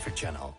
Traffic Channel.